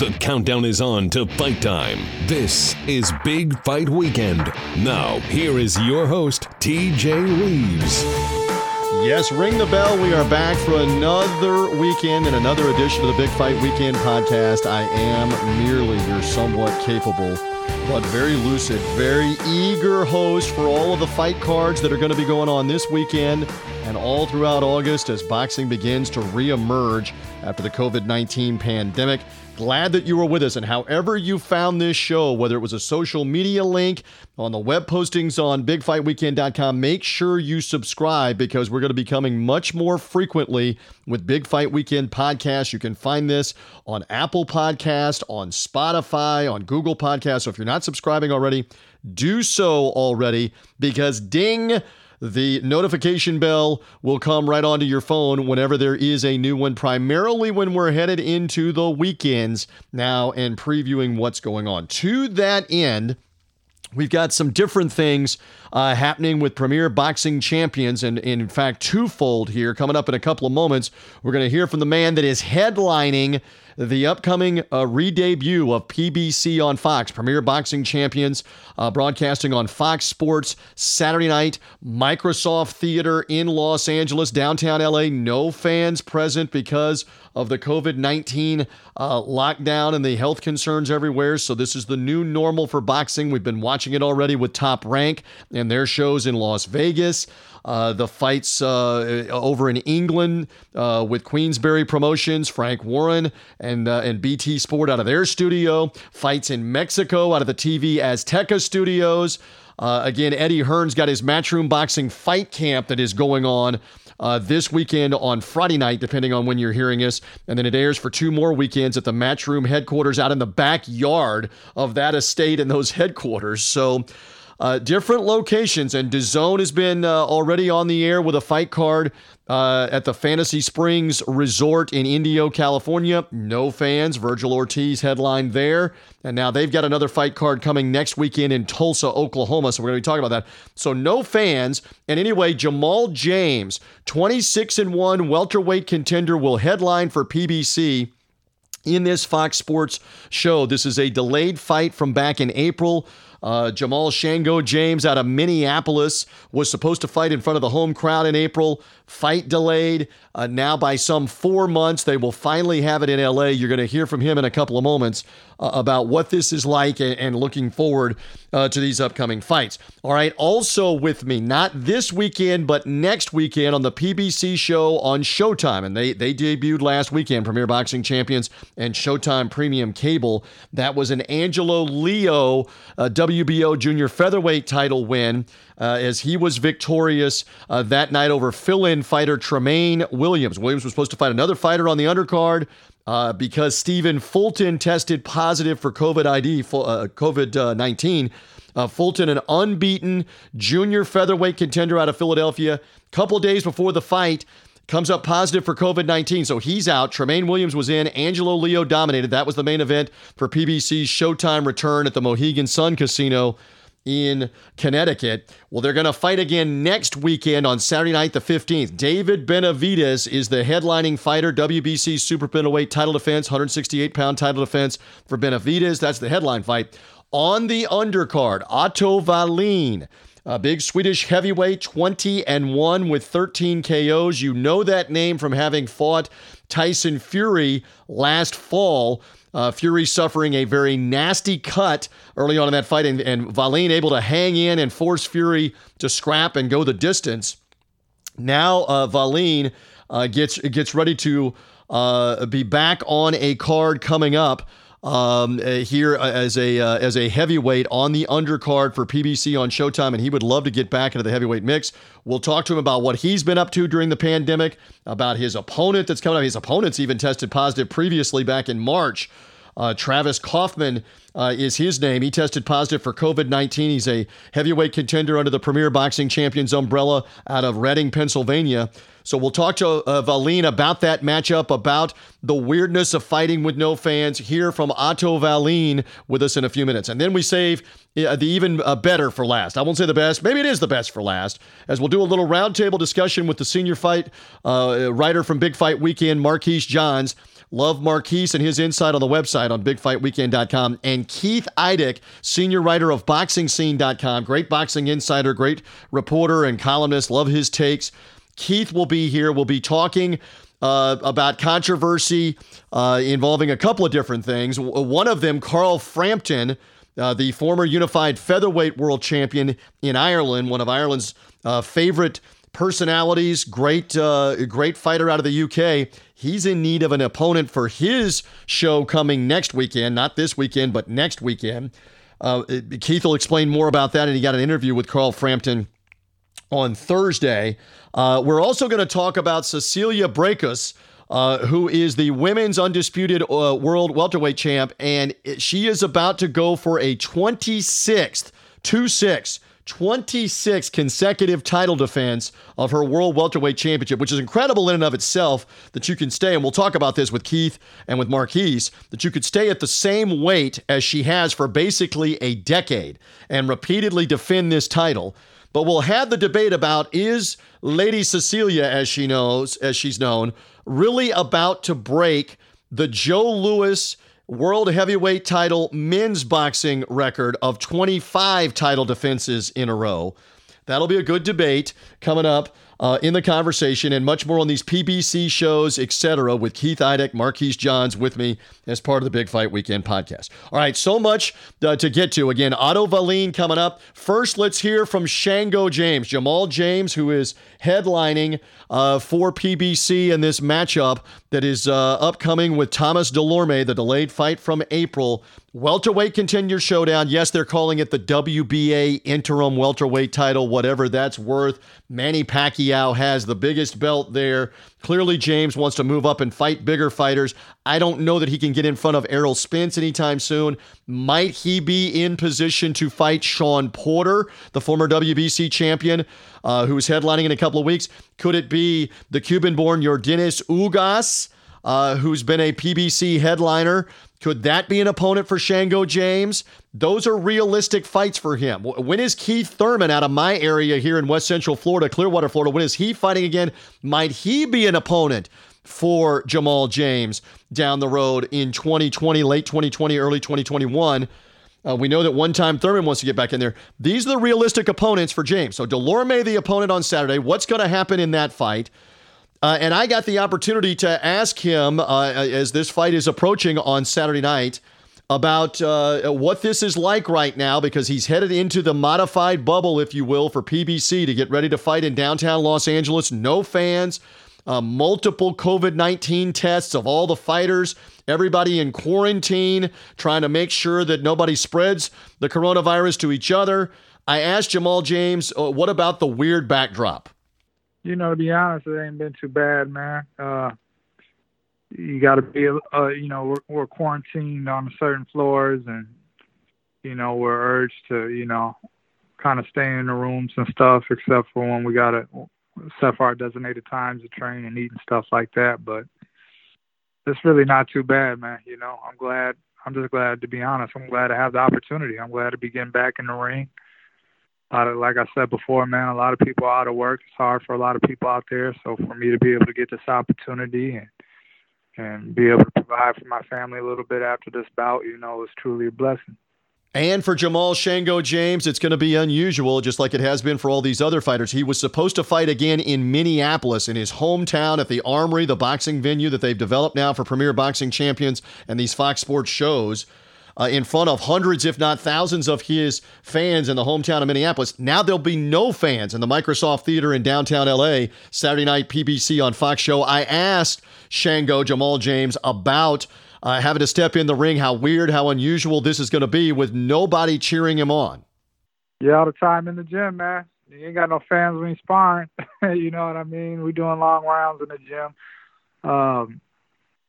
The countdown is on to fight time. This is Big Fight Weekend. Now, here is your host, TJ Reeves. Yes, ring the bell. We are back for another weekend and another edition of the Big Fight Weekend podcast. I am merely your somewhat capable, but very lucid, very eager host for all of the fight cards that are going to be going on this weekend and all throughout August as boxing begins to reemerge after the COVID 19 pandemic. Glad that you were with us. And however you found this show, whether it was a social media link on the web postings on bigfightweekend.com, make sure you subscribe because we're going to be coming much more frequently with Big Fight Weekend podcasts. You can find this on Apple Podcast, on Spotify, on Google Podcast. So if you're not subscribing already, do so already because ding the notification bell will come right onto your phone whenever there is a new one, primarily when we're headed into the weekends now and previewing what's going on. To that end, We've got some different things uh, happening with Premier Boxing Champions, and, and, in fact, twofold here. Coming up in a couple of moments, we're going to hear from the man that is headlining the upcoming uh, re debut of PBC on Fox, Premier Boxing Champions, uh, broadcasting on Fox Sports Saturday night, Microsoft Theater in Los Angeles, downtown LA. No fans present because of the COVID 19 uh, lockdown and the health concerns everywhere. So, this is the new normal for boxing. We've been watching it already with Top Rank and their shows in Las Vegas. Uh, the fights uh, over in England uh, with Queensberry Promotions, Frank Warren and uh, and BT Sport out of their studio. Fights in Mexico out of the TV Azteca studios. Uh, again, Eddie Hearn's got his Matchroom Boxing Fight Camp that is going on uh, this weekend on Friday night, depending on when you're hearing us. And then it airs for two more weekends at the Matchroom headquarters out in the backyard of that estate and those headquarters. So, uh, different locations, and DAZN has been uh, already on the air with a fight card uh, at the Fantasy Springs Resort in Indio, California. No fans. Vergil Ortiz headlined there. And now they've got another fight card coming next weekend in Tulsa, Oklahoma. So we're going to be talking about that. So no fans. And anyway, Jamal James, 26 and 1 welterweight contender, will headline for PBC in this Fox Sports show. This is a delayed fight from back in April. Uh, Jamal Shango James out of Minneapolis was supposed to fight in front of the home crowd in April. Fight delayed. Uh, now, by some four months, they will finally have it in LA. You're going to hear from him in a couple of moments uh, about what this is like and, and looking forward uh, to these upcoming fights. All right. Also, with me, not this weekend, but next weekend on the PBC show on Showtime. And they, they debuted last weekend, Premier Boxing Champions and Showtime Premium Cable. That was an Angelo Leo uh, WBO junior featherweight title win uh, as he was victorious uh, that night over fill in fighter Tremaine Williams. Williams was supposed to fight another fighter on the undercard. Uh, because Stephen Fulton tested positive for COVID ID, uh, COVID 19. Uh, Fulton, an unbeaten junior featherweight contender out of Philadelphia, a couple days before the fight, comes up positive for COVID 19. So he's out. Tremaine Williams was in. Angelo Leo dominated. That was the main event for PBC's Showtime return at the Mohegan Sun Casino in Connecticut. Well, they're going to fight again next weekend on Saturday night, the 15th. David Benavidez is the headlining fighter, WBC super middleweight title defense, 168 pound title defense for Benavidez. That's the headline fight. On the undercard, Otto Wallin. A big Swedish heavyweight, 20 and 1 with 13 KOs. You know that name from having fought Tyson Fury last fall. Uh, Fury suffering a very nasty cut early on in that fight, and, and Wallin able to hang in and force Fury to scrap and go the distance. Now uh, Wallin uh, gets gets ready to uh, be back on a card coming up um, uh, here uh, as a uh, as a heavyweight on the undercard for PBC on Showtime, and he would love to get back into the heavyweight mix. We'll talk to him about what he's been up to during the pandemic, about his opponent that's coming up. His opponent's even tested positive previously back in March. Uh, Travis Kauffman uh, is his name. He tested positive for COVID 19. He's a heavyweight contender under the Premier Boxing Champions umbrella out of Reading, Pennsylvania. So we'll talk to uh, Wallin about that matchup, about the weirdness of fighting with no fans. Hear from Otto Wallin with us in a few minutes. And then we save uh, the even uh, better for last. I won't say the best. Maybe it is the best for last, as we'll do a little roundtable discussion with the senior fight uh, writer from Big Fight Weekend, Marquise Johns. Love Marquise and his insight on the website on bigfightweekend.com. And Keith Idec, senior writer of boxingscene.com. Great boxing insider, great reporter and columnist. Love his takes. Keith will be here. We'll be talking uh, about controversy uh, involving a couple of different things. One of them, Carl Frampton, uh, the former unified featherweight world champion in Ireland, one of Ireland's uh, favorite personalities, great, uh, great fighter out of the UK. He's in need of an opponent for his show coming next weekend, not this weekend, but next weekend. Uh, Keith will explain more about that, and he got an interview with Carl Frampton on Thursday. Uh, we're also going to talk about Cecilia Braekhus, uh, who is the women's undisputed uh, world welterweight champ, and she is about to go for a 26th, 2 6, 26 consecutive title defense of her world welterweight championship, which is incredible in and of itself that you can stay. And we'll talk about this with Keith and with Marquise that you could stay at the same weight as she has for basically a decade and repeatedly defend this title. But we'll have the debate about is Lady Cecilia, as she knows, as she's known, really about to break the Joe Louis world heavyweight title men's boxing record of 25 title defenses in a row. That'll be a good debate coming up uh, in the conversation and much more on these PBC shows, etc., with Keith Idec, Marquise Johns with me as part of the Big Fight Weekend podcast. All right, so much uh, to get to. Again, Otto Wallin coming up. First, let's hear from Shango James, Jamal James, who is headlining uh, for PBC in this matchup that is uh, upcoming with Thomas Dulorme, the delayed fight from April. Welterweight contender showdown. Yes, they're calling it the WBA interim welterweight title, whatever that's worth. Manny Pacquiao has the biggest belt there. Clearly, James wants to move up and fight bigger fighters. I don't know that he can get in front of Errol Spence anytime soon. Might he be in position to fight Sean Porter, the former WBC champion, uh, who's headlining in a couple of weeks? Could it be the Cuban born Yordenis Ugas? Uh, who's been a PBC headliner could that be an opponent for Shango James? Those are realistic fights for him. When is Keith Thurman out of my area here in West Central Florida, Clearwater, Florida? When is he fighting again? Might he be an opponent for Jamal James down the road in 2020, late 2020, early 2021? Uh, we know that one time Thurman wants to get back in there. These are the realistic opponents for James. So Dulorme, the opponent on Saturday. What's going to happen in that fight? Uh, and I got the opportunity to ask him uh, as this fight is approaching on Saturday night about uh, what this is like right now because he's headed into the modified bubble, if you will, for PBC to get ready to fight in downtown Los Angeles. No fans, uh, multiple COVID 19 tests of all the fighters, everybody in quarantine, trying to make sure that nobody spreads the coronavirus to each other. I asked Jamal James, uh, what about the weird backdrop? You know, to be honest, it ain't been too bad, man. Uh, you got to be, uh, you know, we're, we're quarantined on certain floors, and you know, we're urged to, you know, kind of stay in the rooms and stuff, except for when we got to, except for our designated times to train and eat and stuff like that. But it's really not too bad, man. You know, I'm glad. I'm just glad to be honest. I'm glad to have the opportunity. I'm glad to be getting back in the ring of, like I said before, man, a lot of people out of work. It's hard for a lot of people out there. So for me to be able to get this opportunity and and be able to provide for my family a little bit after this bout, you know, is truly a blessing. And for Jamal Shango James, it's going to be unusual, just like it has been for all these other fighters. He was supposed to fight again in Minneapolis, in his hometown at the Armory, the boxing venue that they've developed now for Premier Boxing Champions and these Fox Sports shows uh, in front of hundreds, if not thousands, of his fans in the hometown of Minneapolis. Now there'll be no fans in the Microsoft Theater in downtown LA Saturday night PBC on Fox Show. I asked Shango Jamal James about uh, having to step in the ring, how weird, how unusual this is going to be with nobody cheering him on. Yeah, all the time in the gym, man. You ain't got no fans when you sparring. you know what I mean? We doing long rounds in the gym. Um,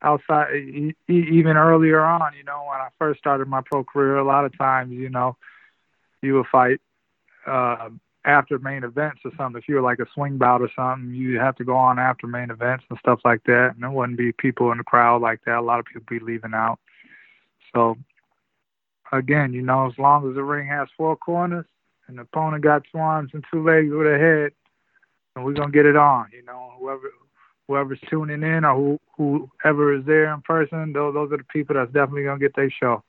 outside even earlier on. You know, when I first started my pro career, a lot of times, you know, you would fight uh, after main events or something. If you were like a swing bout or something, you have to go on after main events and stuff like that. And there wouldn't be people in the crowd like that. A lot of people be leaving out. So again, you know, as long as the ring has four corners and the opponent got two arms and two legs with a head, and we're gonna get it on. You know, whoever whoever's tuning in or who, whoever is there in person, those those are the people that's definitely gonna get their show.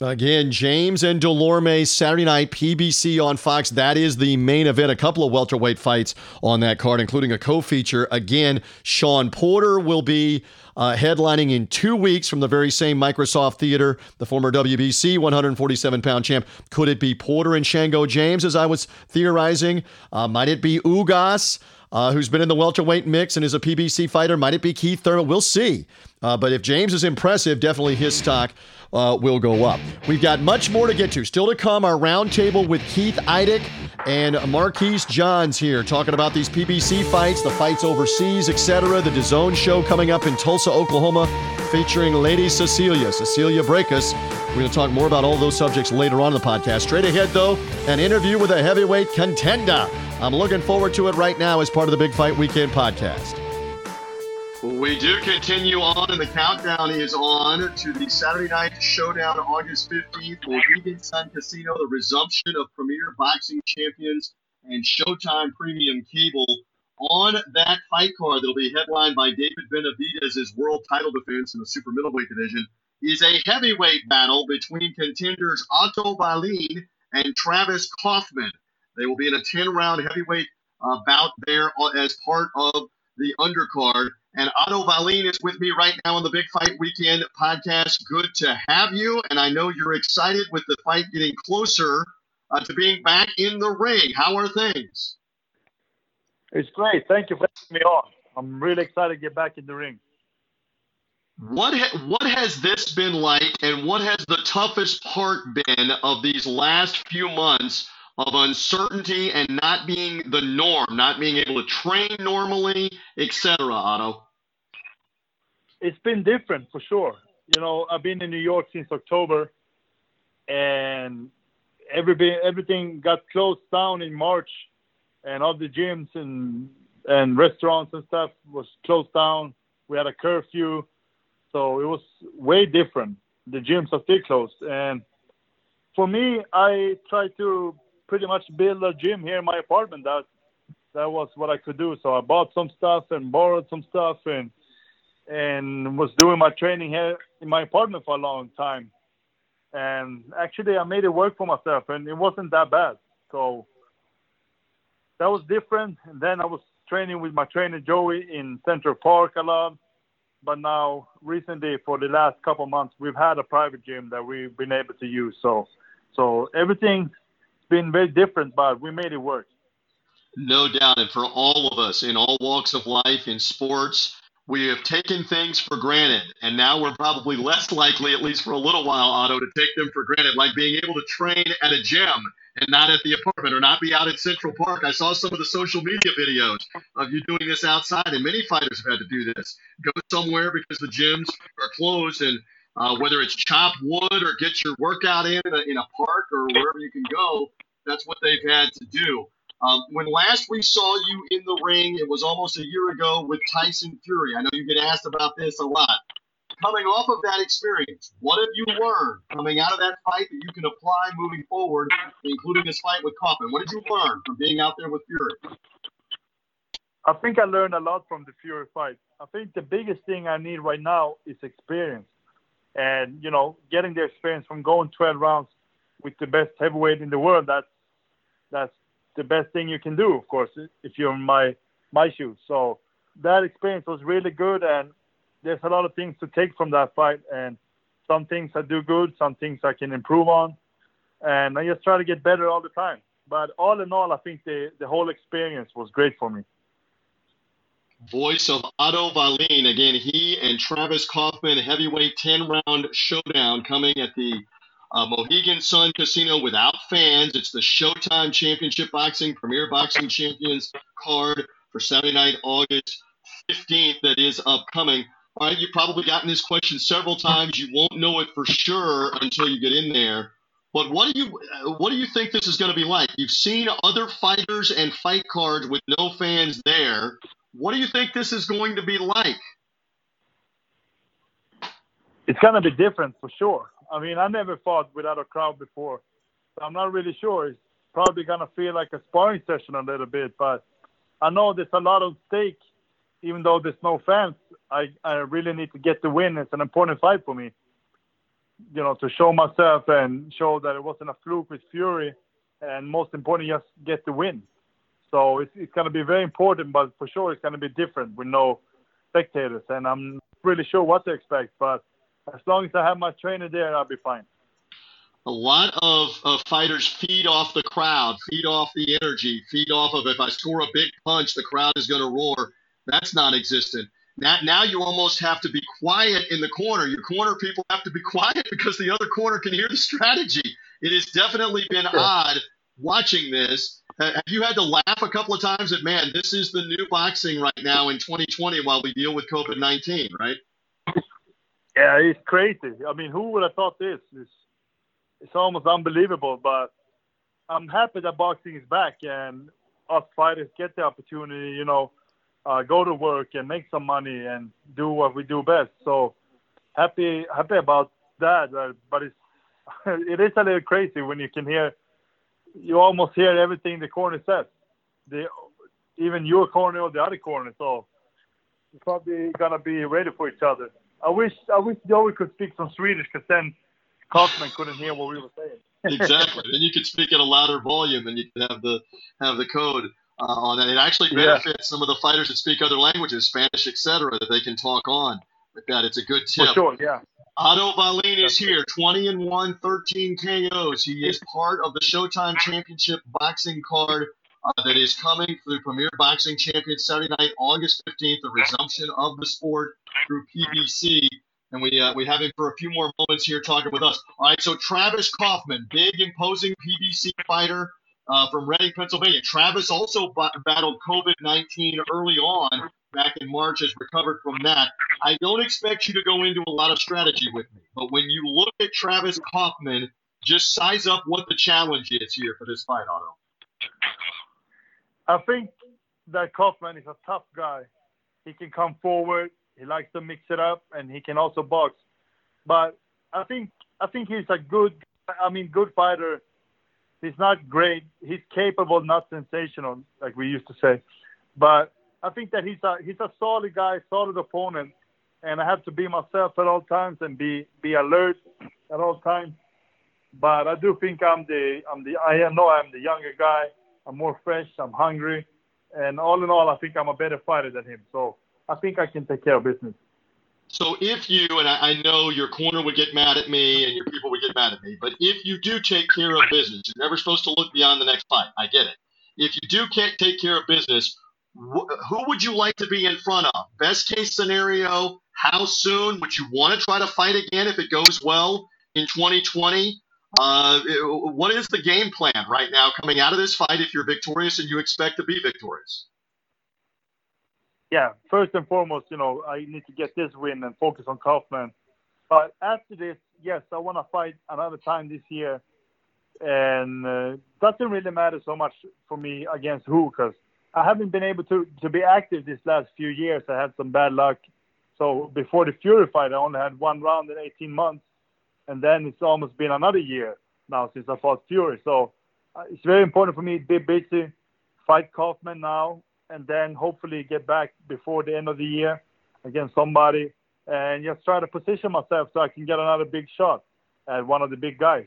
Again, James and Dulorme Saturday night, PBC on Fox. That is the main event. A couple of welterweight fights on that card, including a co feature. Again, Sean Porter will be uh, headlining in two weeks from the very same Microsoft Theater, the former WBC 147 pound champ. Could it be Porter and Shango James, as I was theorizing? Uh, might it be Ugas? Uh, who's been in the welterweight mix and is a PBC fighter? Might it be Keith Thurman? We'll see. Uh, but if James is impressive, definitely his stock uh, will go up. We've got much more to get to. Still to come, our roundtable with Keith Idec and Marquise Johns here, talking about these PBC fights, the fights overseas, etc. The DAZN show coming up in Tulsa, Oklahoma, featuring Lady Cecilia, Cecilia Brækhus. We're going to talk more about all those subjects later on in the podcast. Straight ahead, though, an interview with a heavyweight contender. I'm looking forward to it right now as part of the Big Fight Weekend podcast. We do continue on, and the countdown is on to the Saturday night showdown, August 15th, Mohegan Sun Casino, the resumption of Premier Boxing Champions and Showtime Premium Cable. On that fight card, that'll be headlined by David Benavidez' world title defense in the super middleweight division, is a heavyweight battle between contenders Otto Wallin and Travis Kauffman. They will be in a 10 round heavyweight uh, bout there as part of the undercard. And Otto Wallin is with me right now on the Big Fight Weekend podcast. Good to have you. And I know you're excited with the fight getting closer uh, to being back in the ring. How are things? It's great. Thank you for having me on. I'm really excited to get back in the ring. What ha- what has this been like, and what has the toughest part been of these last few months of uncertainty and not being the norm, not being able to train normally, etc. Otto? It's been different for sure. You know, I've been in New York since October, and every everything got closed down in March, and all the gyms and and restaurants and stuff was closed down. We had a curfew, so it was way different. The gyms are still closed, and for me, I try to pretty much build a gym here in my apartment. That that was what I could do. So I bought some stuff and borrowed some stuff and and was doing my training here in my apartment for a long time. And actually, I made it work for myself, and it wasn't that bad. So that was different. And then I was training with my trainer Joey in Central Park a lot. But now, recently, for the last couple months, we've had a private gym that we've been able to use. So, so everything been very different, but we made it work. No doubt. And for all of us in all walks of life, in sports, we have taken things for granted. And now we're probably less likely, at least for a little while, Otto, to take them for granted, like being able to train at a gym and not at the apartment or not be out at Central Park. I saw some of the social media videos of you doing this outside, and many fighters have had to do this. Go somewhere because the gyms are closed and uh, whether it's chop wood or get your workout in a, in a park or wherever you can go, that's what they've had to do. Um, when last we saw you in the ring, it was almost a year ago with Tyson Fury. I know you get asked about this a lot. Coming off of that experience, what have you learned coming out of that fight that you can apply moving forward, including this fight with Kauffman? What did you learn from being out there with Fury? I think I learned a lot from the Fury fight. I think the biggest thing I need right now is experience. And, you know, getting the experience from going 12 rounds with the best heavyweight in the world, that's that's the best thing you can do, of course, if you're in my my shoes. So that experience was really good, and there's a lot of things to take from that fight, and some things I do good, some things I can improve on, and I just try to get better all the time. But all in all, I think the the whole experience was great for me. Voice of Otto Wallin. Again, he and Travis Kauffman, heavyweight 10 round showdown coming at the uh, Mohegan Sun Casino without fans. It's the Showtime Championship Boxing, Premier Boxing Champions card for Saturday night, August 15th, that is upcoming. All right, you've probably gotten this question several times. You won't know it for sure until you get in there. But what do you uh, what do you think this is going to be like? You've seen other fighters and fight cards with no fans there. What do you think this is going to be like? It's going to be different for sure. I mean, I never fought without a crowd before, so I'm not really sure. It's probably going to feel like a sparring session a little bit, but I know there's a lot of stake. Even though there's no fans, I I really need to get the win. It's an important fight for me. You know, to show myself and show that it wasn't a fluke with Fury, and most importantly, just get the win. So it's it's going to be very important, but for sure it's going to be different with no spectators, and I'm really sure what to expect. But as long as I have my trainer there, I'll be fine a lot of, of fighters feed off the crowd, feed off the energy, feed off of if I score a big punch, the crowd is going to roar. That's non-existent. Now, now you almost have to be quiet in the corner. Your corner people have to be quiet because the other corner can hear the strategy. It has definitely been sure. odd watching this. Have you had to laugh a couple of times that, man, this is the new boxing right now in 2020 while we deal with COVID 19, right? Yeah, it's crazy. I mean, who would have thought this? It's it's almost unbelievable. But I'm happy that boxing is back and us fighters get the opportunity, you know, uh, go to work and make some money and do what we do best. So happy happy about that. Uh, but it's it is a little crazy when you can hear you almost hear everything the corner says. The even your corner or the other corner. So it's probably gonna be ready for each other. I wish I wish Joey could speak some Swedish because then Kauffman couldn't hear what we were saying. exactly. Then you could speak at a louder volume, and you could have the have the code uh, on that. It actually benefits yeah. some of the fighters that speak other languages, Spanish, etc., that they can talk on with that. It's a good tip. For sure, yeah. Otto Wallin is here, 20 and 1, 13 KOs. He is part of the Showtime Championship boxing card uh, that is coming through Premier Boxing Champions Saturday night, August 15th, the resumption of the sport through PBC and we uh, we have him for a few more moments here talking with us. All right, so Travis Kauffman, big imposing PBC fighter uh, from Reading, Pennsylvania. Travis also b- battled COVID 19 early on back in March, has recovered from that. I don't expect you to go into a lot of strategy with me, but when you look at Travis Kauffman, just size up what the challenge is here for this fight, Otto. I think that Kauffman is a tough guy. He can come forward he likes to mix it up, and he can also box. But I think I think he's a good, I mean, good fighter. He's not great. He's capable, not sensational, like we used to say. But I think that he's a he's a solid guy, solid opponent, and I have to be myself at all times and be be alert at all times. But I do think I'm the I'm the I know I'm the younger guy. I'm more fresh. I'm hungry, and all in all, I think I'm a better fighter than him. So I think I can take care of business. So if you, and I, I know your corner would get mad at me and your people would get mad at me, but if you do take care of business, you're never supposed to look beyond the next fight. I get it. If you do can't take care of business, wh- who would you like to be in front of? Best case scenario, how soon would you want to try to fight again if it goes well in 2020? Uh, what is the game plan right now coming out of this fight if you're victorious and you expect to be victorious? Yeah, first and foremost, you know, I need to get this win and focus on Kauffman. But after this, yes, I want to fight another time this year, and uh, doesn't really matter so much for me against who, because I haven't been able to to be active this last few years. I had some bad luck. So before the Fury fight, I only had one round in 18 months, and then it's almost been another year now since I fought Fury. So uh, it's very important for me to be busy, fight Kauffman now, and then hopefully get back before the end of the year against somebody and just try to position myself so I can get another big shot at one of the big guys.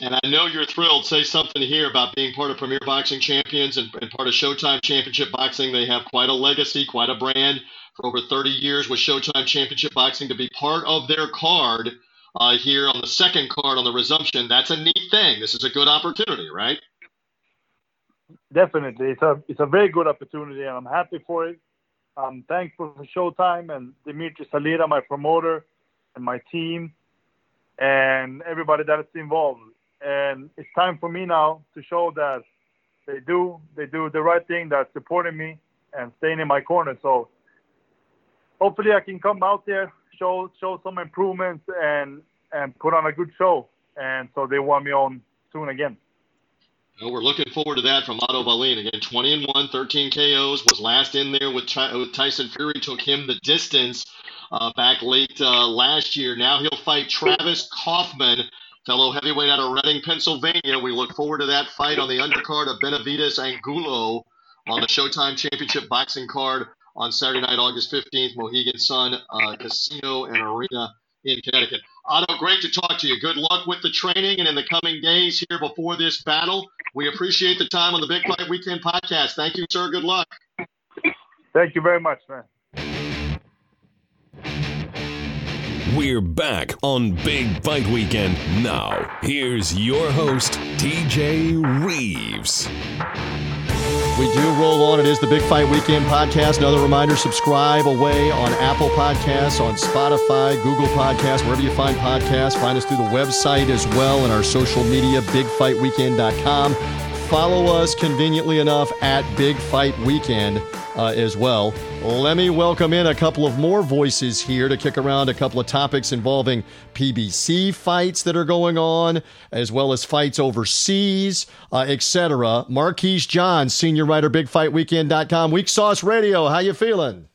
And I know you're thrilled. Say something here about being part of Premier Boxing Champions and, and, part of Showtime Championship Boxing. They have quite a legacy, quite a brand for over 30 years with Showtime Championship Boxing to be part of their card uh, here on the second card on the resumption. That's a neat thing. This is a good opportunity, right? Definitely, it's a it's a very good opportunity, and I'm happy for it. I'm thankful for Showtime and Dimitri Salita, my promoter, and my team, and everybody that is involved. And it's time for me now to show that they do they do the right thing, that's supporting me and staying in my corner. So hopefully I can come out there, show show some improvements, and and put on a good show. And so they want me on soon again. Well, we're looking forward to that from Otto Wallin. Again, 20 and 1, 13 KOs, was last in there with, with Tyson Fury, took him the distance uh, back late uh, last year. Now he'll fight Travis Kauffman, fellow heavyweight out of Reading, Pennsylvania. We look forward to that fight on the undercard of Benavidez Angulo on the Showtime Championship boxing card on Saturday night, August 15th, Mohegan Sun uh, Casino and Arena in Connecticut. Otto, great to talk to you. Good luck with the training and in the coming days here before this battle. We appreciate the time on the Big Fight Weekend podcast. Thank you, sir. Good luck. Thank you very much, man. We're back on Big Fight Weekend. Now, here's your host, TJ Reeves. We do roll on. It is the Big Fight Weekend podcast. Another reminder subscribe away on Apple Podcasts, on Spotify, Google Podcasts, wherever you find podcasts. Find us through the website as well and our social media, bigfightweekend.com. Follow us conveniently enough at Big Fight Weekend uh, as well. Let me welcome in a couple of more voices here to kick around a couple of topics involving PBC fights that are going on, as well as fights overseas, uh, etc. Marquise John, senior writer, BigFightWeekend.com. Weak Sauce Radio. How you feeling?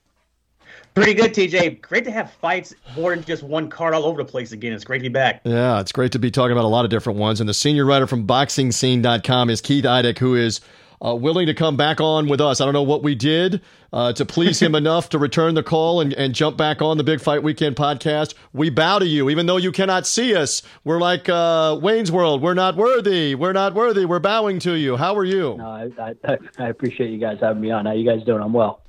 Pretty good, TJ. Great to have fights more than just one card all over the place again. It's great to be back. Yeah, it's great to be talking about a lot of different ones. And the senior writer from BoxingScene.com is Keith Idec, who is uh, willing to come back on with us. I don't know what we did uh, to please him enough to return the call and, and jump back on the Big Fight Weekend podcast. We bow to you, even though you cannot see us. We're like uh, Wayne's World. We're not worthy. We're not worthy. We're bowing to you. How are you? No, I, I, I appreciate you guys having me on. How you guys doing? I'm well.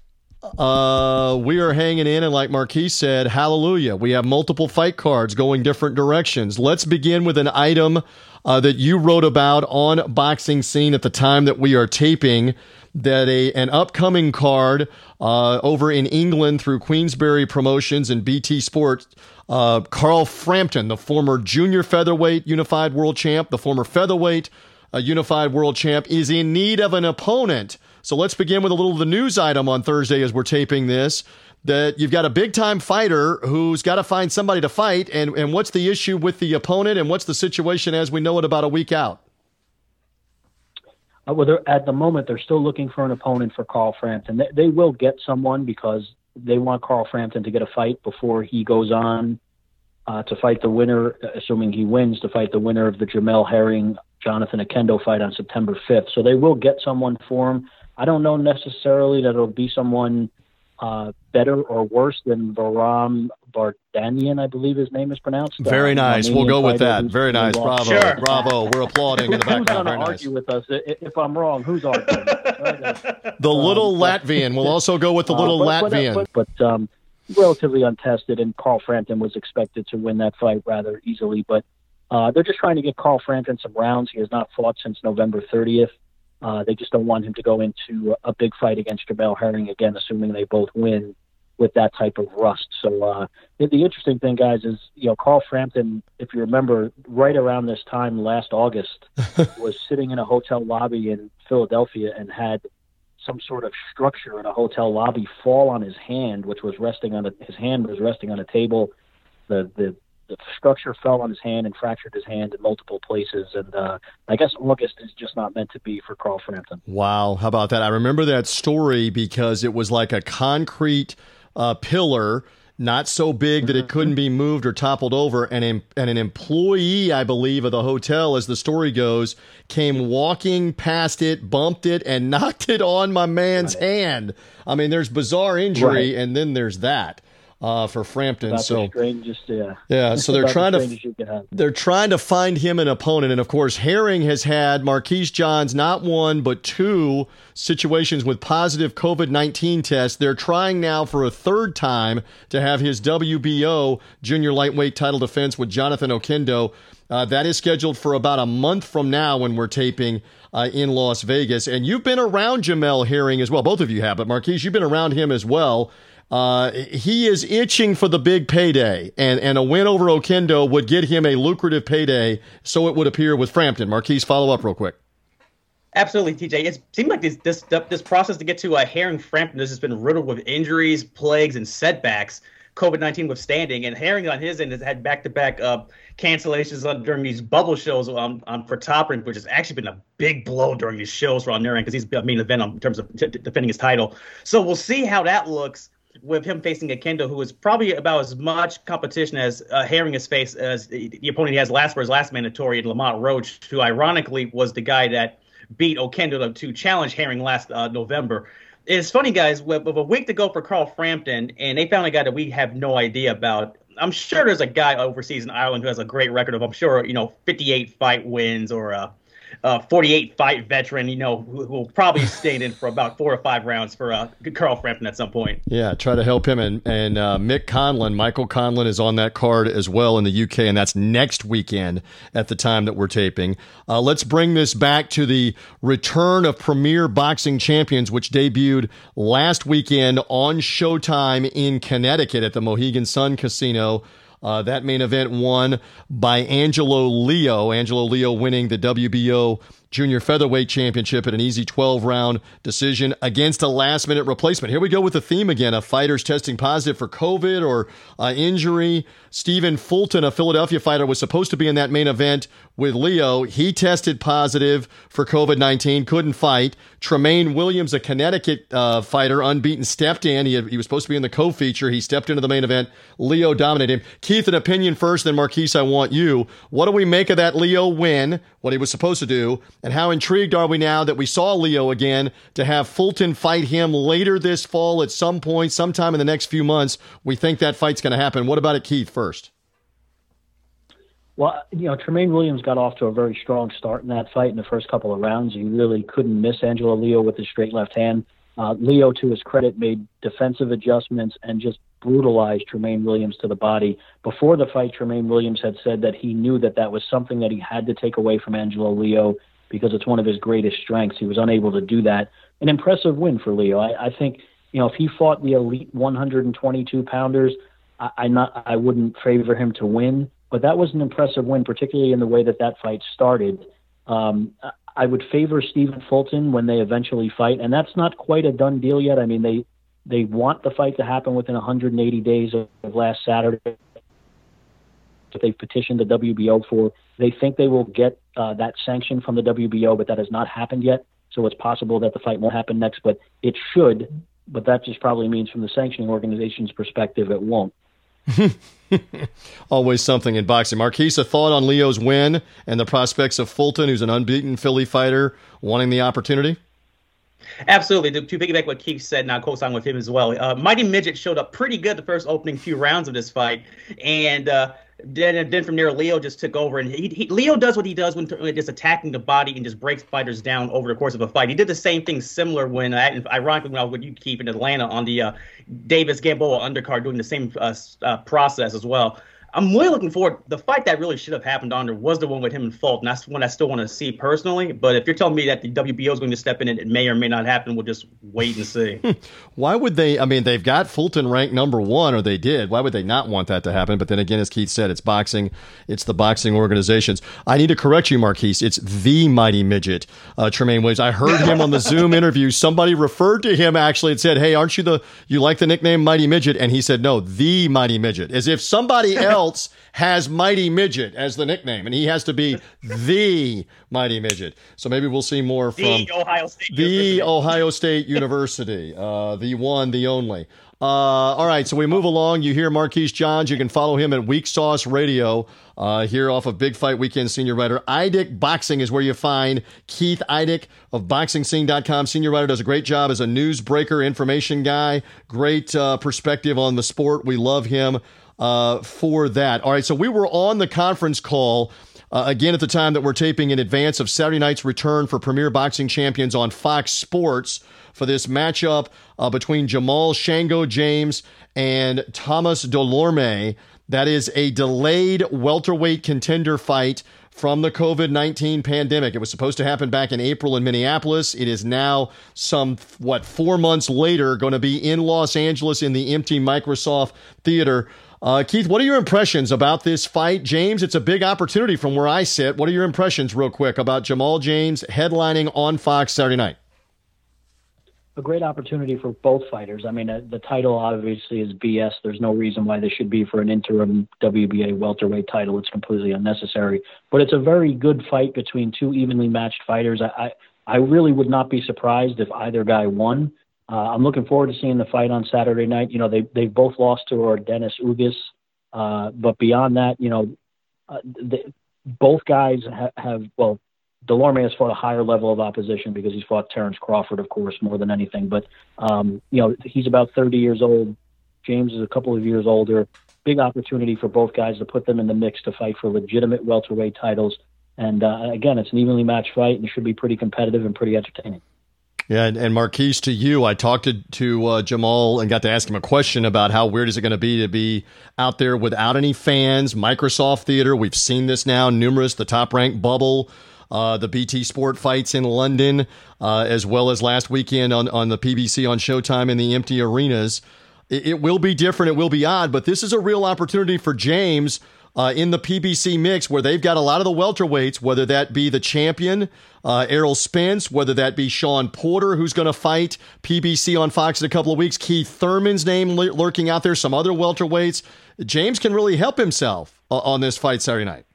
Uh, we are hanging in, and like Marquise said, hallelujah. We have multiple fight cards going different directions. Let's begin with an item uh, that you wrote about on Boxing Scene at the time that we are taping. That a an upcoming card uh, over in England through Queensberry Promotions and BT Sports. Uh, Carl Frampton, the former junior featherweight unified world champ, the former featherweight uh, unified world champ, is in need of an opponent. So let's begin with a little of the news item on Thursday as we're taping this that you've got a big time fighter who's got to find somebody to fight. And, and what's the issue with the opponent and what's the situation as we know it about a week out? Uh, well, at the moment, they're still looking for an opponent for Carl Frampton. They, they will get someone because they want Carl Frampton to get a fight before he goes on uh, to fight the winner, assuming he wins, to fight the winner of the Jamel Herring Jonathan Oquendo fight on September 5th. So they will get someone for him. I don't know necessarily that it'll be someone uh, better or worse than Varam Vardanian, I believe his name is pronounced. Very uh, nice. We'll go with that. Very nice. Bravo. Sure. Bravo. We're applauding in the background. Who's going to argue with us? If I'm wrong, who's arguing? the little um, Latvian. We'll also go with the uh, little uh, but, Latvian. But, but, but um, relatively untested, and Carl Frampton was expected to win that fight rather easily. But uh, they're just trying to get Carl Frampton some rounds. He has not fought since November 30th. Uh, they just don't want him to go into a big fight against Jamel Herring again, assuming they both win with that type of rust. So uh, the, the interesting thing, guys, is you know Carl Frampton, if you remember, right around this time last August, was sitting in a hotel lobby in Philadelphia and had some sort of structure in a hotel lobby fall on his hand, which was resting on a, his hand was resting on a table. The the the structure fell on his hand and fractured his hand in multiple places. And uh, I guess August is just not meant to be for Carl Frampton. Wow. How about that? I remember that story because it was like a concrete uh, pillar. Not so big that it mm-hmm. couldn't be moved or toppled over. And, and an employee, I believe, of the hotel, as the story goes, came walking past it, bumped it, and knocked it on my man's right. hand. I mean, there's bizarre injury, right. and then there's that uh, for Frampton. That's so strangest, yeah. Yeah, so they're trying to they're trying to find him an opponent, and of course Herring has had Marquise Johns not one but two situations with positive COVID nineteen tests. They're trying now for a third time to have his WBO junior lightweight title defense with Jonathan Oquendo. Uh, that is scheduled for about a month from now when we're taping. Uh, in Las Vegas. And you've been around Jamel Herring as well. Both of you have, but Marquise, you've been around him as well. Uh, he is itching for the big payday, and, and a win over Oquendo would get him a lucrative payday, so it would appear with Frampton. Marquise, follow up real quick. Absolutely, TJ. It seemed like this this this process to get to uh, Herring Frampton has just been riddled with injuries, plagues, and setbacks. COVID nineteen withstanding, and Herring on his end has had back to back uh cancellations on, during these bubble shows on, on for Topping, which has actually been a big blow during these shows for on their end because he's a main event in terms of t- defending his title. So we'll see how that looks with him facing Oquendo who is probably about as much competition as uh, Herring has faced as the, opponent he has last for his last mandatory Lamont Roach, who ironically was the guy that beat Oquendo to challenge Herring last uh, November. It's funny, guys, with, with, a week to go for Carl Frampton, and they found a guy that we have no idea about. I'm sure there's a guy overseas in Ireland who has a great record of, I'm sure, you know, 58 fight wins or uh, uh, 48 fight veteran, you know, who, will probably stay in for about four or five rounds for uh, Carl Frampton at some point. Yeah, try to help him. And, and uh, Mick Conlan, Michael Conlan is on that card as well in the UK, and that's next weekend at the time that we're taping. Uh, let's bring this back to the return of Premier Boxing Champions, which debuted last weekend on Showtime in Connecticut at the Mohegan Sun Casino. Uh, that main event won by Angelo Leo. Angelo Leo winning the WBO Junior Featherweight Championship at an easy 12 round decision against a last minute replacement. Here we go with the theme again of fighters testing positive for COVID or uh, injury. Stephen Fulton, a Philadelphia fighter, was supposed to be in that main event with Leo. He tested positive for COVID 19, couldn't fight. Tremaine Williams, a Connecticut uh, fighter, unbeaten, stepped in. He, had, he was supposed to be in the co feature. He stepped into the main event. Leo dominated him. Keith, an opinion first, then Marquise, I want you. What do we make of that Leo win, what he was supposed to do? And how intrigued are we now that we saw Leo again to have Fulton fight him later this fall at some point, sometime in the next few months? We think that fight's going to happen. What about it, Keith, first? Well, you know, Tremaine Williams got off to a very strong start in that fight in the first couple of rounds. He really couldn't miss Angelo Leo with his straight left hand. Uh, Leo, to his credit, made defensive adjustments and just brutalized Tremaine Williams to the body. Before the fight, Tremaine Williams had said that he knew that that was something that he had to take away from Angelo Leo because it's one of his greatest strengths. He was unable to do that. An impressive win for Leo. I, I think you know if he fought the elite 122 pounders, I, I not I wouldn't favor him to win. But that was an impressive win, particularly in the way that that fight started. Um, I would favor Stephen Fulton when they eventually fight, and that's not quite a done deal yet. I mean, they they want the fight to happen within 180 days of, of last Saturday. That they've petitioned the WBO for. They think they will get uh, that sanction from the WBO, but that has not happened yet. So it's possible that the fight won't happen next, but it should. But that just probably means, from the sanctioning organization's perspective, it won't. Always something in boxing. Marquise, a thought on Leo's win and the prospects of Fulton, who's an unbeaten Philly fighter, wanting the opportunity? Absolutely. To, to piggyback what Keith said, and I'll co-sign with him as well. Uh, Mighty Midget showed up pretty good the first opening few rounds of this fight, and uh, then, then from there, Leo just took over, and he, he, Leo does what he does when just attacking the body and just breaks fighters down over the course of a fight. He did the same thing similar when, uh, ironically, when I was with you, Keith, in Atlanta on the uh, Davis Gamboa undercard, doing the same uh, uh, process as well. I'm really looking forward. The fight that really should have happened on there was the one with him and Fulton. That's one I still want to see personally. But if you're telling me that the WBO is going to step in and it may or may not happen, we'll just wait and see. Why would they? I mean, they've got Fulton ranked number one, or they did. Why would they not want that to happen? But then again, as Keith said, it's boxing. It's the boxing organizations. I need to correct you, Marquise. It's the mighty midget, uh, Tremaine Williams. I heard him on the Zoom interview. Somebody referred to him actually and said, "Hey, aren't you the you like the nickname Mighty Midget?" And he said, "No, the Mighty Midget," as if somebody else else has Mighty Midget as the nickname, and he has to be the Mighty Midget. So maybe we'll see more from the Ohio State the University. Ohio State University, uh, the one, the only. Uh, all right, so we move along. You hear Marquise Johns. You can follow him at Weak Sauce Radio uh, here off of Big Fight Weekend senior writer. Idec Boxing is where you find Keith Idec of BoxingScene.com. Senior writer does a great job as a newsbreaker, information guy. Great uh, perspective on the sport. We love him uh, for that. All right, so we were on the conference call. Uh, again, at the time that we're taping in advance of Saturday night's return for Premier Boxing Champions on Fox Sports for this matchup uh, between Jamal Shango James and Thomas Dulorme. That is a delayed welterweight contender fight from the COVID 19 pandemic. It was supposed to happen back in April in Minneapolis. It is now some, what, four months later, going to be in Los Angeles in the empty Microsoft Theater. Uh, Keith, what are your impressions about this fight? James, it's a big opportunity from where I sit. What are your impressions, real quick, about Jamal James headlining on Fox Saturday night? a great opportunity for both fighters. I mean, uh, the title obviously is BS. There's no reason why this should be for an interim WBA welterweight title. It's completely unnecessary. But it's a very good fight between two evenly matched fighters. I I, I really would not be surprised if either guy won. Uh, I'm looking forward to seeing the fight on Saturday night. You know, they they both lost to Dennis Ugas, uh, but beyond that, you know, uh, they, both guys ha- have well Dulorme has fought a higher level of opposition because he's fought Terrence Crawford, of course, more than anything. But um, you know, he's about 30 years old. James is a couple of years older. Big opportunity for both guys to put them in the mix to fight for legitimate welterweight titles. And uh, again, it's an evenly matched fight and should be pretty competitive and pretty entertaining. Yeah, and, and Marquise, to you, I talked to, to uh, Jamal and got to ask him a question about how weird is it going to be to be out there without any fans, Microsoft Theater. We've seen this now, numerous, the top ranked bubble uh, the BT Sport fights in London, uh, as well as last weekend on, on the PBC on Showtime in the empty arenas. It, it, will be different. It will be odd, but this is a real opportunity for James. Uh, in the PBC mix, where they've got a lot of the welterweights, whether that be the champion, uh, Errol Spence, whether that be Sean Porter, who's going to fight PBC on Fox in a couple of weeks, Keith Thurman's name lurking out there, some other welterweights. James can really help himself uh, on this fight Saturday night.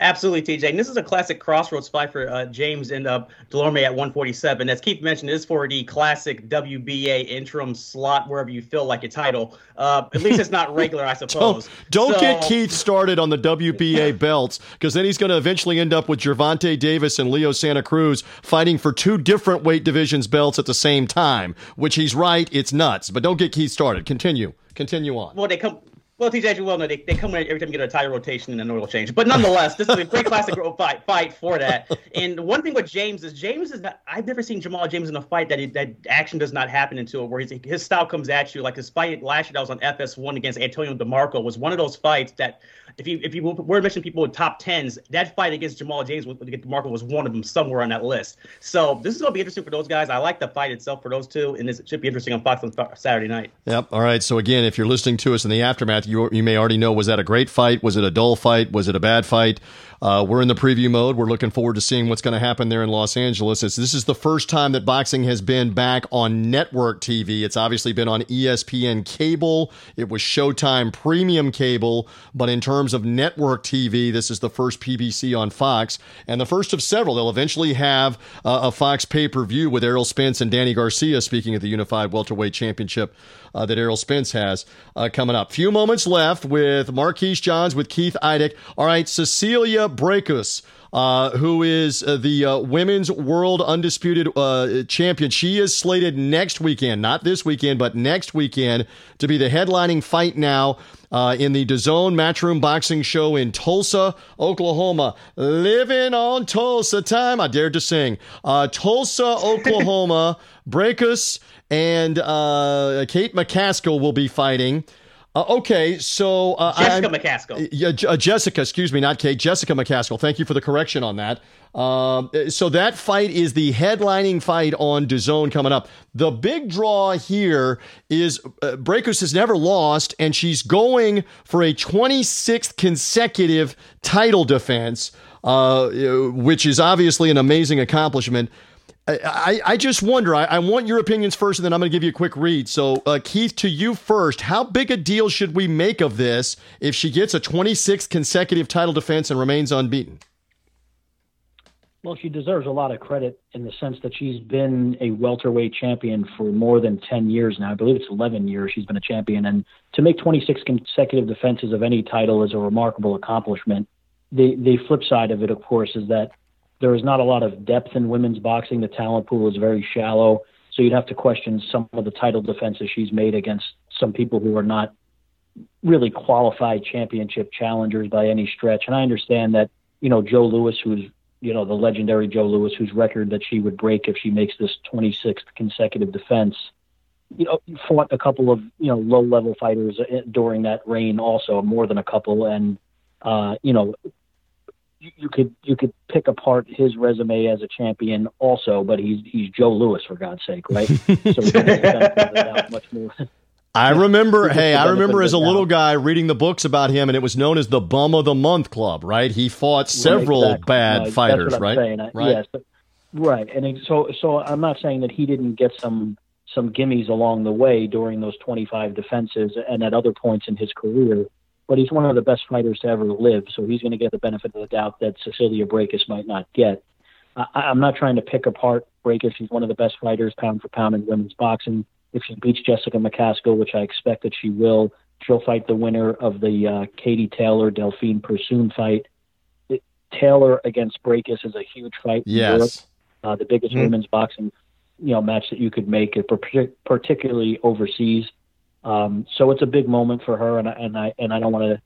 Absolutely, TJ. And this is a classic crossroads fight for uh, James and uh, Dulorme at 147. As Keith mentioned, this is for the classic WBA interim slot wherever you feel like a title. Uh, at least it's not regular, I suppose. don't don't so, get Keith started on the WBA belts because then he's going to eventually end up with Gervonta Davis and Leo Santa Cruz fighting for two different weight divisions belts at the same time, which he's right. It's nuts. But don't get Keith started. Continue. Continue on. Well, they come well, TJ, as you well know, they, they come in every time you get a tire rotation and an oil change. But nonetheless, this is a great classic fight fight for that. And one thing with James is James is not. I've never seen Jamal James in a fight that he, that action does not happen until where his style comes at you. Like his fight last year that was on FS1 against Antonio DeMarco was one of those fights that if you if you were mentioning people with top tens, that fight against Jamal James against DeMarco was one of them somewhere on that list. So this is going to be interesting for those guys. I like the fight itself for those two, and this should be interesting on Fox on Saturday night. Yep. All right. So again, if you're listening to us in the aftermath, you you may already know know was that a great fight? Was it a dull fight? Was it a bad fight? Uh, we're in the preview mode. We're looking forward to seeing what's going to happen there in Los Angeles. It's, this is the first time that boxing has been back on network TV. It's obviously been on ESPN cable. It was Showtime premium cable. But in terms of network TV, this is the first PBC on Fox and the first of several. They'll eventually have uh, a Fox pay per view with Errol Spence and Danny Garcia speaking at the Unified Welterweight Championship uh, that Errol Spence has uh, coming up. Few moments left with Marquise Johns with Keith Idec. All right, Cecilia Braekhus. Uh, who is uh, the uh, women's world undisputed uh, champion. She is slated next weekend, not this weekend, but next weekend, to be the headlining fight now uh, in the DAZN Matchroom Boxing Show in Tulsa, Oklahoma. Living on Tulsa time. I dared to sing. Uh, Tulsa, Oklahoma. Braekhus and uh, Kate McCaskill will be fighting. Uh, okay, so uh, Jessica I, McCaskill. Yeah, uh, Jessica, excuse me, not Kate. Jessica McCaskill. Thank you for the correction on that. Um, so that fight is the headlining fight on DAZN coming up. The big draw here is uh, Braekhus has never lost, and she's going for a 26th consecutive title defense, uh, which is obviously an amazing accomplishment. I, I just wonder. I, I, want your opinions first, and then I'm going to give you a quick read. So, uh, Keith, to you first. How big a deal should we make of this if she gets a 26th consecutive title defense and remains unbeaten? Well, she deserves a lot of credit in the sense that she's been a welterweight champion for more than 10 years now. I believe it's 11 years she's been a champion. And to make 26 consecutive defenses of any title is a remarkable accomplishment. The, the flip side of it, of course, is that there is not a lot of depth in women's boxing. The talent pool is very shallow. So you'd have to question some of the title defenses she's made against some people who are not really qualified championship challengers by any stretch. And I understand that, you know, Joe Louis, who's, you know, the legendary Joe Louis, whose record that she would break if she makes this 26th consecutive defense, you know, fought a couple of, you know, low level fighters uh, during that reign also, more than a couple. And, uh, you know, you, you could you could pick apart his resume as a champion also, but he's he's Joe Louis for God's sake, right? so much more. I remember, hey, I remember as a little guy reading the books about him, and it was known as the Bum of the Month Club, right? He fought several right, exactly. bad fighters, right? I, right. Yes, right. And so, so I'm not saying that he didn't get some some gimmies along the way during those 25 defenses and at other points in his career but he's one of the best fighters to ever live, so he's going to get the benefit of the doubt that Cecilia Braekhus might not get. I, I'm not trying to pick apart Braekhus. She's one of the best fighters, pound for pound, in women's boxing. If she beats Jessica McCaskill, which I expect that she will, she'll fight the winner of the uh, Katie Taylor Delphine Persoon fight. It, Taylor against Braekhus is a huge fight. Yes, uh, the biggest mm-hmm. women's boxing you know match that you could make, particularly overseas. Um, so it's a big moment for her, and I, and I and I don't want to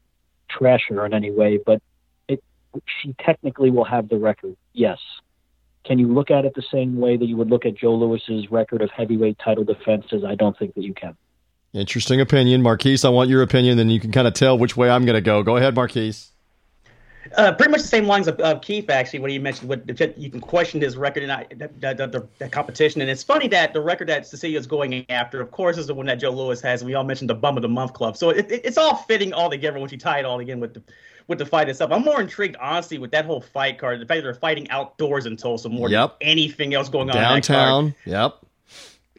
trash her in any way, but it she technically will have the record. Yes. Can you look at it the same way that you would look at Joe Louis's record of heavyweight title defenses? I don't think that you can. Interesting opinion, Marquise. I want your opinion, then you can kind of tell which way I'm going to go. Go ahead, Marquise. Uh, pretty much the same lines of, of Keith actually when he mentioned what you can question his record and the, the, the, the, competition. And it's funny that the record that Cecilia is going after, of course, is the one that Joe Louis has. And we all mentioned the Bum of the Month Club, so it, it, it's all fitting all together once you tie it all again with the with the fight itself. I'm more intrigued, honestly, with that whole fight card. The fact that they're fighting outdoors in Tulsa more yep. than anything else going on downtown. Yep.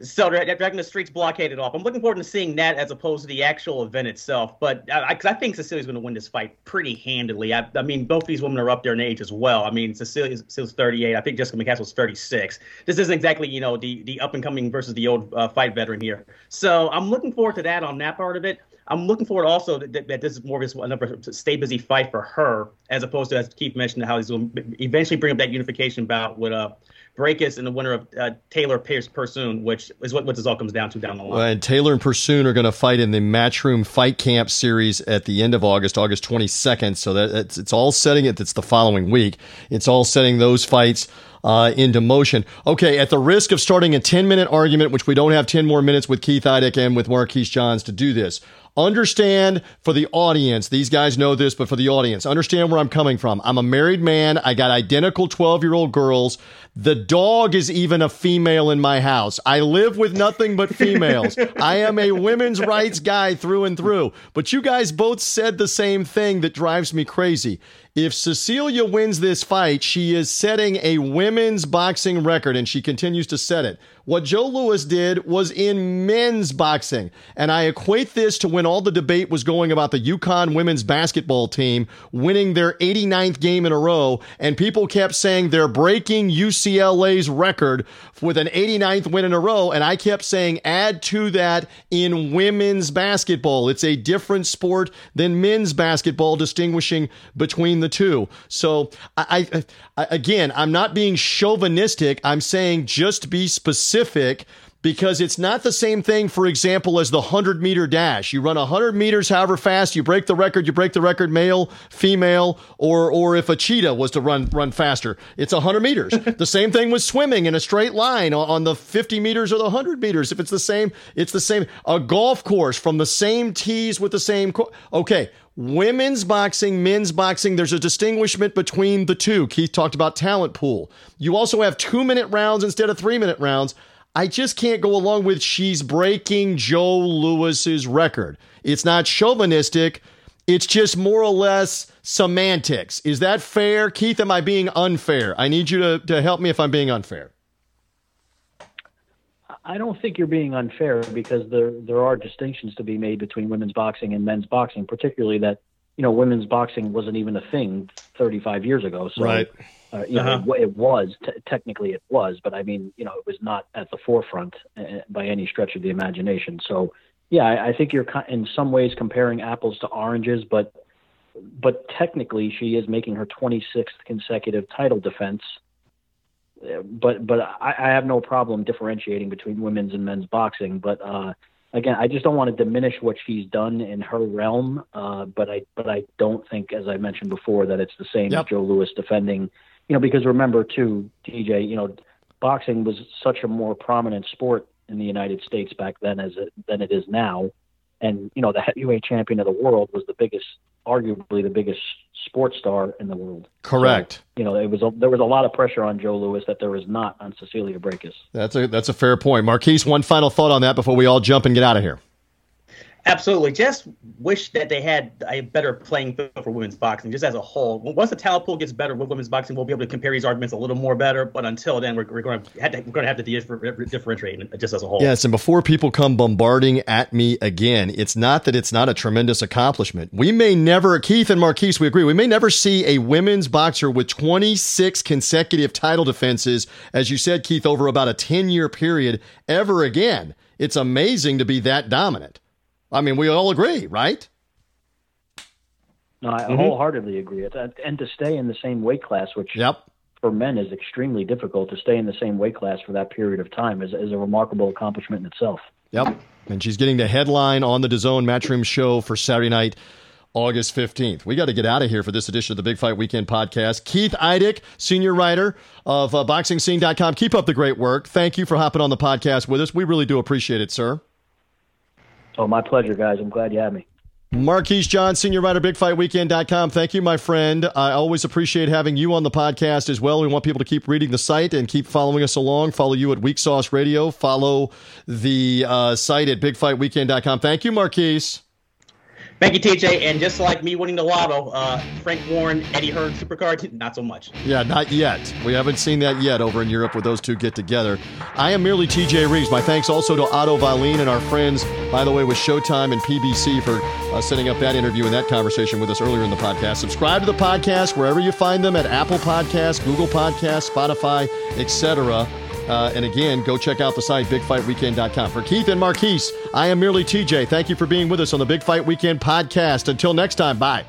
So dragging the streets blockaded off. I'm looking forward to seeing that as opposed to the actual event itself. But I, I think Cecilia's going to win this fight pretty handily. I, I, mean, both these women are up there in age as well. I mean, Cecilia's, Cecilia's 38. I think Jessica McCaskill's 36. This isn't exactly, you know, the the up and coming versus the old uh, fight veteran here. So I'm looking forward to that on that part of it. I'm looking forward also that, that this is more of another stay busy fight for her, as opposed to as Keith mentioned how he's going to eventually bring up that unification bout with uh Braekhus and the winner of uh, Taylor Pierce Persoon, which is what, what this all comes down to down the line. Well, and Taylor and Persoon are going to fight in the Matchroom Fight Camp series at the end of August, August 22nd. So that it's, it's all setting it. It's the following week. It's all setting those fights uh, into motion. Okay, at the risk of starting a 10 minute argument, which we don't have 10 more minutes with Keith Idec and with Marquise Johns to do this. Understand for the audience, these guys know this, but for the audience, understand where I'm coming from. I'm a married man. I got identical 12 year old girls. The dog is even a female in my house. I live with nothing but females. I am a women's rights guy through and through. But you guys both said the same thing that drives me crazy. If Cecilia wins this fight, she is setting a women's boxing record and she continues to set it. What Joe Louis did was in men's boxing. And I equate this to when all the debate was going about the UConn women's basketball team winning their 89th game in a row. And people kept saying they're breaking UCLA's record with an 89th win in a row. And I kept saying, add to that in women's basketball. It's a different sport than men's basketball, distinguishing between the two. So I, I, again, I'm not being chauvinistic. I'm saying just be specific because it's not the same thing, for example, as the 100 meter dash. You run 100 meters however fast, you break the record, you break the record, male, female, or, or if a cheetah was to run, run faster, it's 100 meters. the same thing with swimming in a straight line on the 50 meters or the 100 meters. If it's the same, it's the same. A golf course from the same tees with the same. Co- okay. Women's boxing, men's boxing, there's a distinguishment between the two. Keith talked about talent pool. You also have two minute rounds instead of three minute rounds. I just can't go along with she's breaking Joe Louis's record. It's not chauvinistic. It's just more or less semantics. Is that fair? Keith, am I being unfair? I need you to, to help me if I'm being unfair. I don't think you're being unfair because there there are distinctions to be made between women's boxing and men's boxing, particularly that you know women's boxing wasn't even a thing 35 years ago. So right. Uh, you uh-huh. know, it, was t- technically it was, but I mean, you know, it was not at the forefront uh, by any stretch of the imagination. So, yeah, I, I think you're in some ways comparing apples to oranges, but but technically, she is making her 26th consecutive title defense. Uh, but but I, I have no problem differentiating between women's and men's boxing. But uh, again, I just don't want to diminish what she's done in her realm. Uh, but I but I don't think, as I mentioned before, that it's the same yep. Joe Louis defending you know, because remember too, TJ, you know, boxing was such a more prominent sport in the United States back then as it, than it is now. And you know, the heavyweight champion of the world was the biggest arguably the biggest sports star in the world. Correct. So, you know, it was a, there was a lot of pressure on Joe Louis that there was not on Cecilia Brækhus. That's a that's a fair point. Marquise, one final thought on that before we all jump and get out of here. Absolutely. Just wish that they had a better playing field for women's boxing, just as a whole. Once the talent pool gets better with women's boxing, we'll be able to compare these arguments a little more better. But until then, we're, we're going to have to, we're going to have to differentiate just as a whole. Yes, and before people come bombarding at me again, it's not that it's not a tremendous accomplishment. We may never, Keith and Marquise, we agree, we may never see a women's boxer with 26 consecutive title defenses, as you said, Keith, over about a 10 year period ever again. It's amazing to be that dominant. I mean, we all agree, right? No, I mm-hmm. wholeheartedly agree. And to stay in the same weight class, which yep. for men is extremely difficult, to stay in the same weight class for that period of time is, is a remarkable accomplishment in itself. Yep. And she's getting the headline on the DAZN Matchroom show for Saturday night. August 15th. We got to get out of here for this edition of the Big Fight Weekend podcast. Keith Idec, senior writer of uh, BoxingScene.com. Keep up the great work. Thank you for hopping on the podcast with us. We really do appreciate it, sir. Oh, my pleasure, guys. I'm glad you had me. Marquise John, senior writer, bigfightweekend.com. Thank you, my friend. I always appreciate having you on the podcast as well. We want people to keep reading the site and keep following us along. Follow you at Weak Sauce Radio. Follow the uh, site at bigfightweekend.com. Thank you, Marquise. Thank you, TJ. And just like me winning the lotto, uh, Frank Warren, Eddie Hearn supercard, not so much. Yeah, not yet. We haven't seen that yet over in Europe where those two get together. I am merely TJ Reeves. My thanks also to Otto Wallin and our friends, by the way, with Showtime and PBC for uh, setting up that interview and that conversation with us earlier in the podcast. Subscribe to the podcast wherever you find them at Apple Podcasts, Google Podcasts, Spotify, etc. Uh, and again, go check out the site, bigfightweekend.com. For Keith and Marquise, I am merely TJ. Thank you for being with us on the Big Fight Weekend podcast. Until next time, bye.